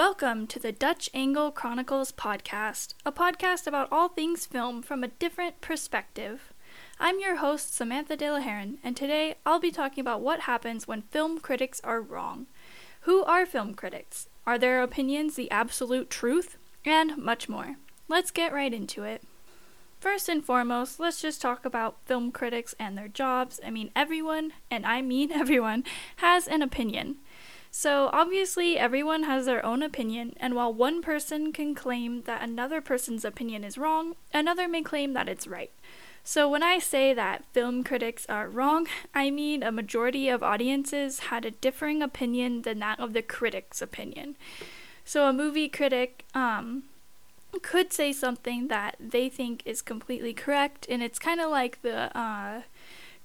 Welcome to the Dutch Angle Chronicles podcast, a podcast about all things film from a different perspective. I'm your host, Samantha De La Heron, and today I'll be talking about what happens when film critics are wrong. Who are film critics? Are their opinions the absolute truth? And much more. Let's get right into it. First and foremost, let's just talk about film critics and their jobs. I mean, everyone, and I mean everyone, has an opinion. So, obviously, everyone has their own opinion, and while one person can claim that another person's opinion is wrong, another may claim that it's right. So, when I say that film critics are wrong, I mean a majority of audiences had a differing opinion than that of the critic's opinion. So, a movie critic um, could say something that they think is completely correct, and it's kind of like the uh,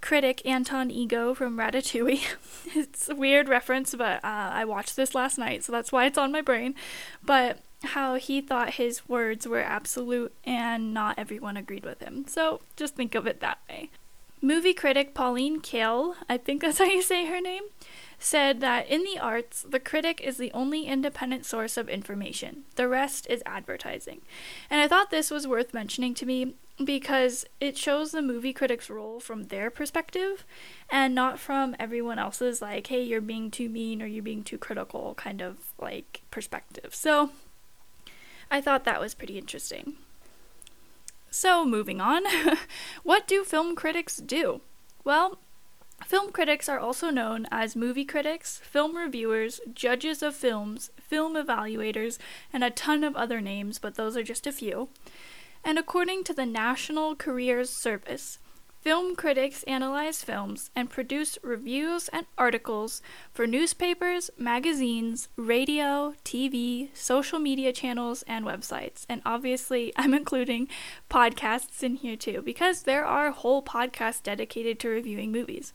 critic Anton Ego from Ratatouille. it's a weird reference, but uh, I watched this last night, so that's why it's on my brain. But how he thought his words were absolute and not everyone agreed with him. So just think of it that way. Movie critic Pauline Kael, I think that's how you say her name, said that in the arts, the critic is the only independent source of information. The rest is advertising. And I thought this was worth mentioning to me because it shows the movie critic's role from their perspective and not from everyone else's, like, hey, you're being too mean or you're being too critical kind of like perspective. So I thought that was pretty interesting. So, moving on, what do film critics do? Well, Film critics are also known as movie critics, film reviewers, judges of films, film evaluators, and a ton of other names, but those are just a few. And according to the National Careers Service, film critics analyze films and produce reviews and articles for newspapers, magazines, radio, TV, social media channels, and websites. And obviously, I'm including podcasts in here too, because there are whole podcasts dedicated to reviewing movies.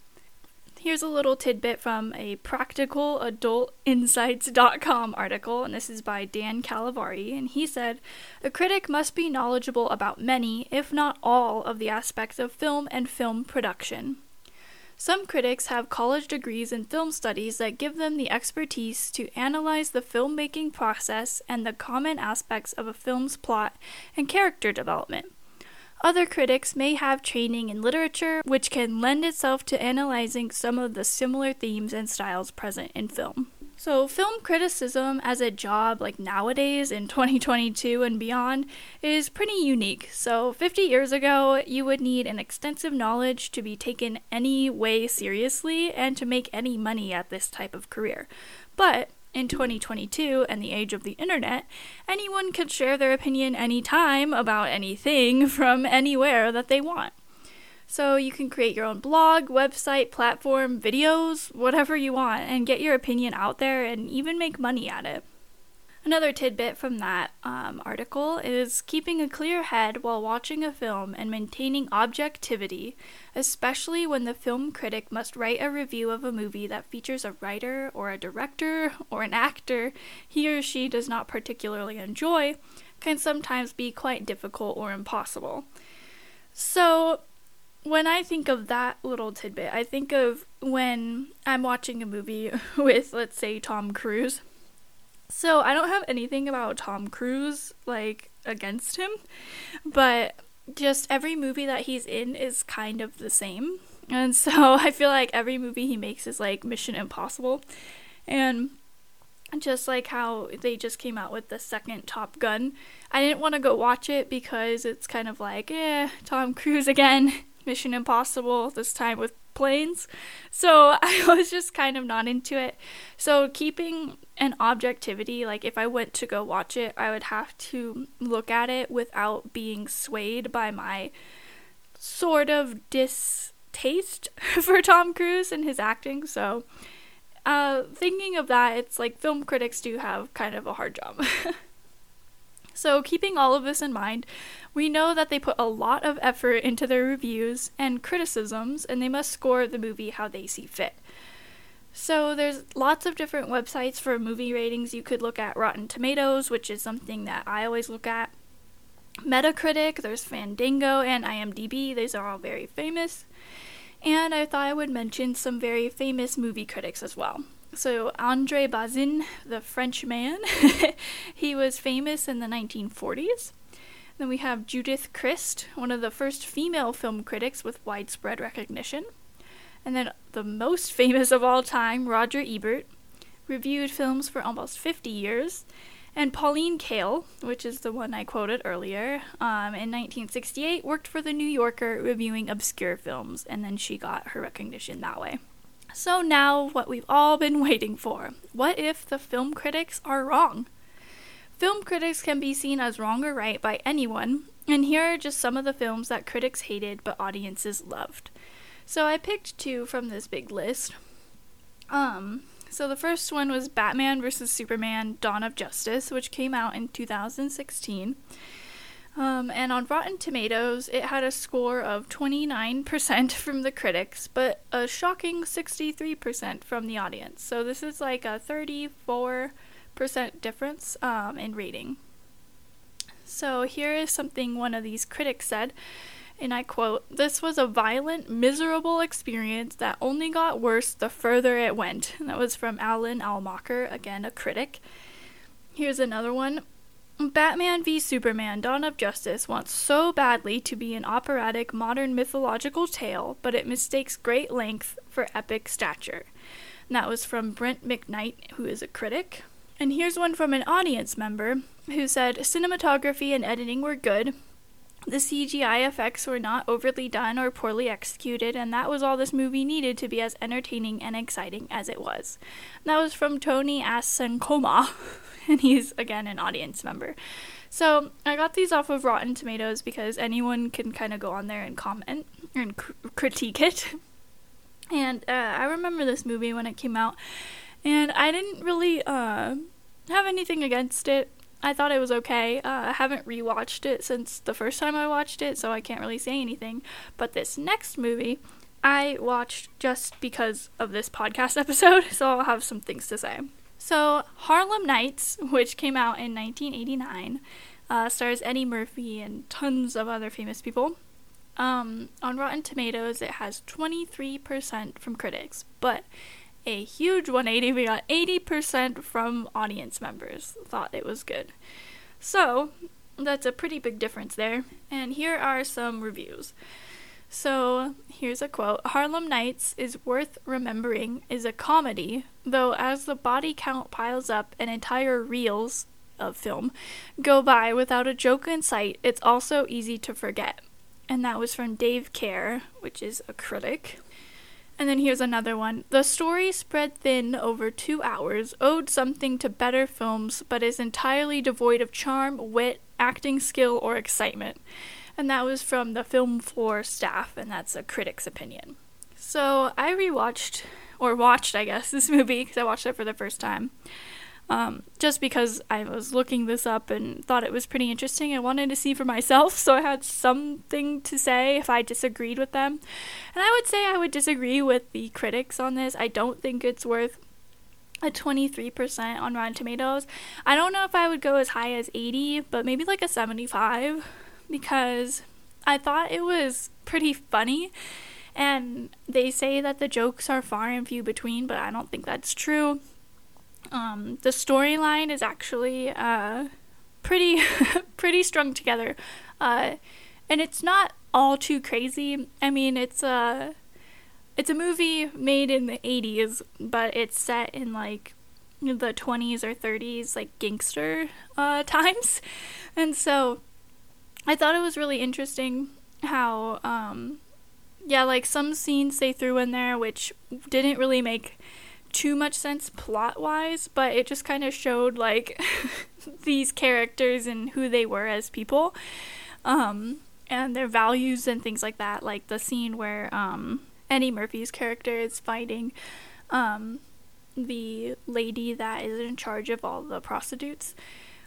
Here's a little tidbit from a practicaladultinsights.com article, and this is by Dan Calavari. And he said, A critic must be knowledgeable about many, if not all, of the aspects of film and film production. Some critics have college degrees in film studies that give them the expertise to analyze the filmmaking process and the common aspects of a film's plot and character development. Other critics may have training in literature, which can lend itself to analyzing some of the similar themes and styles present in film. So, film criticism as a job, like nowadays in 2022 and beyond, is pretty unique. So, 50 years ago, you would need an extensive knowledge to be taken any way seriously and to make any money at this type of career. But in 2022 and the age of the internet, anyone can share their opinion anytime about anything from anywhere that they want. So you can create your own blog, website, platform, videos, whatever you want, and get your opinion out there and even make money at it. Another tidbit from that um, article is keeping a clear head while watching a film and maintaining objectivity, especially when the film critic must write a review of a movie that features a writer or a director or an actor he or she does not particularly enjoy, can sometimes be quite difficult or impossible. So, when I think of that little tidbit, I think of when I'm watching a movie with, let's say, Tom Cruise so I don't have anything about Tom Cruise like against him, but just every movie that he's in is kind of the same. And so I feel like every movie he makes is like Mission Impossible. And just like how they just came out with the second Top Gun, I didn't want to go watch it because it's kind of like, eh, Tom Cruise again, Mission Impossible, this time with planes. So I was just kind of not into it. So keeping an objectivity, like if I went to go watch it, I would have to look at it without being swayed by my sort of distaste for Tom Cruise and his acting. So uh, thinking of that, it's like film critics do have kind of a hard job. So, keeping all of this in mind, we know that they put a lot of effort into their reviews and criticisms, and they must score the movie how they see fit. So, there's lots of different websites for movie ratings. You could look at Rotten Tomatoes, which is something that I always look at. Metacritic, there's Fandango, and IMDb. These are all very famous. And I thought I would mention some very famous movie critics as well. So Andre Bazin, the French man, he was famous in the 1940s. Then we have Judith Crist, one of the first female film critics with widespread recognition. And then the most famous of all time, Roger Ebert, reviewed films for almost 50 years. And Pauline Kael, which is the one I quoted earlier, um, in 1968 worked for The New Yorker reviewing obscure films, and then she got her recognition that way. So now, what we've all been waiting for. What if the film critics are wrong? Film critics can be seen as wrong or right by anyone, and here are just some of the films that critics hated but audiences loved. So I picked two from this big list. Um, so the first one was Batman vs. Superman Dawn of Justice, which came out in 2016. Um, and on Rotten Tomatoes, it had a score of 29% from the critics, but a shocking 63% from the audience. So this is like a 34% difference um, in rating. So here is something one of these critics said, and I quote This was a violent, miserable experience that only got worse the further it went. And that was from Alan Almacher, again a critic. Here's another one. Batman v Superman Dawn of Justice wants so badly to be an operatic modern mythological tale, but it mistakes great length for epic stature. And that was from Brent McKnight, who is a critic. And here's one from an audience member who said cinematography and editing were good. The CGI effects were not overly done or poorly executed, and that was all this movie needed to be as entertaining and exciting as it was. And that was from Tony Asankoma. and he's again an audience member. So I got these off of Rotten Tomatoes because anyone can kind of go on there and comment and cr- critique it. And uh, I remember this movie when it came out, and I didn't really uh, have anything against it. I thought it was okay. Uh, I haven't rewatched it since the first time I watched it, so I can't really say anything. But this next movie, I watched just because of this podcast episode, so I'll have some things to say. So, Harlem Nights, which came out in 1989, uh, stars Eddie Murphy and tons of other famous people. Um, on Rotten Tomatoes, it has 23% from critics, but a huge 180. We got 80% from audience members thought it was good. So, that's a pretty big difference there. And here are some reviews. So here's a quote Harlem Nights is worth remembering is a comedy, though as the body count piles up and entire reels of film go by without a joke in sight, it's also easy to forget. And that was from Dave Kehr, which is a critic. And then here's another one. The story, spread thin over two hours, owed something to better films, but is entirely devoid of charm, wit, acting skill, or excitement and that was from the Film4 staff, and that's a critic's opinion. So I rewatched, or watched, I guess, this movie because I watched it for the first time. Um, just because I was looking this up and thought it was pretty interesting. I wanted to see for myself, so I had something to say if I disagreed with them. And I would say I would disagree with the critics on this. I don't think it's worth a 23% on Rotten Tomatoes. I don't know if I would go as high as 80, but maybe like a 75 because I thought it was pretty funny. And they say that the jokes are far and few between, but I don't think that's true. Um, the storyline is actually uh, pretty pretty strung together, uh, and it's not all too crazy. I mean, it's a it's a movie made in the '80s, but it's set in like the 20s or 30s, like gangster uh, times, and so I thought it was really interesting how, um, yeah, like some scenes they threw in there which didn't really make too much sense plot wise, but it just kind of showed like these characters and who they were as people, um, and their values and things like that. Like the scene where um, Eddie Murphy's character is fighting um, the lady that is in charge of all the prostitutes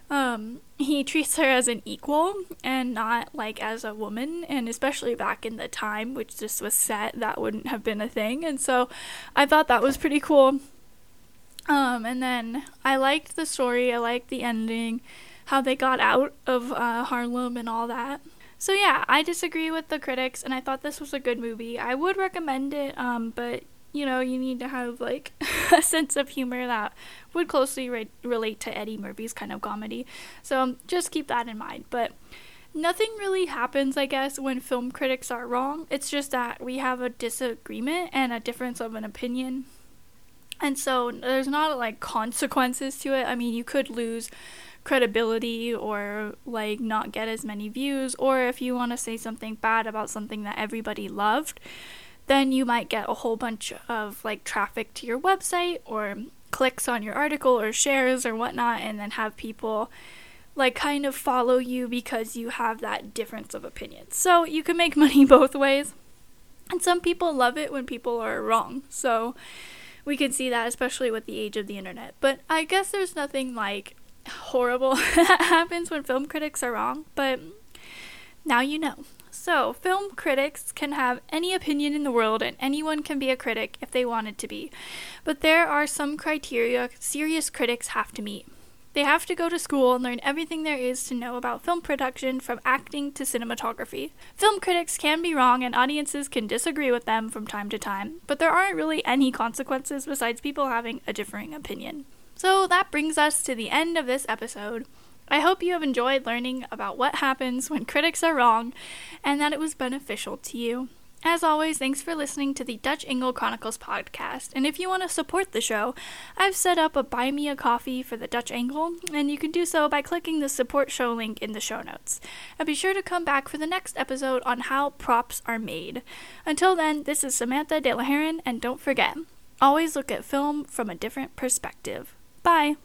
um, he treats her as an equal and not like as a woman. And especially back in the time, which this was set, that wouldn't have been a thing. And so I thought that was pretty cool. Um, and then I liked the story, I liked the ending, how they got out of uh, Harlem and all that. So yeah, I disagree with the critics, and I thought this was a good movie. I would recommend it, um, but you know, you need to have like a sense of humor that would closely re- relate to Eddie Murphy's kind of comedy. So um, just keep that in mind. But nothing really happens, I guess, when film critics are wrong. It's just that we have a disagreement and a difference of an opinion. And so there's not like consequences to it. I mean, you could lose credibility or like not get as many views, or if you want to say something bad about something that everybody loved, then you might get a whole bunch of like traffic to your website or clicks on your article or shares or whatnot, and then have people like kind of follow you because you have that difference of opinion. So you can make money both ways. And some people love it when people are wrong. So we can see that especially with the age of the internet. But I guess there's nothing like horrible that happens when film critics are wrong, but now you know. So, film critics can have any opinion in the world, and anyone can be a critic if they wanted to be. But there are some criteria serious critics have to meet. They have to go to school and learn everything there is to know about film production from acting to cinematography. Film critics can be wrong and audiences can disagree with them from time to time, but there aren't really any consequences besides people having a differing opinion. So that brings us to the end of this episode. I hope you have enjoyed learning about what happens when critics are wrong and that it was beneficial to you. As always, thanks for listening to the Dutch Angle Chronicles podcast. And if you want to support the show, I've set up a Buy Me a Coffee for the Dutch Angle, and you can do so by clicking the support show link in the show notes. And be sure to come back for the next episode on how props are made. Until then, this is Samantha De La Heron, and don't forget, always look at film from a different perspective. Bye!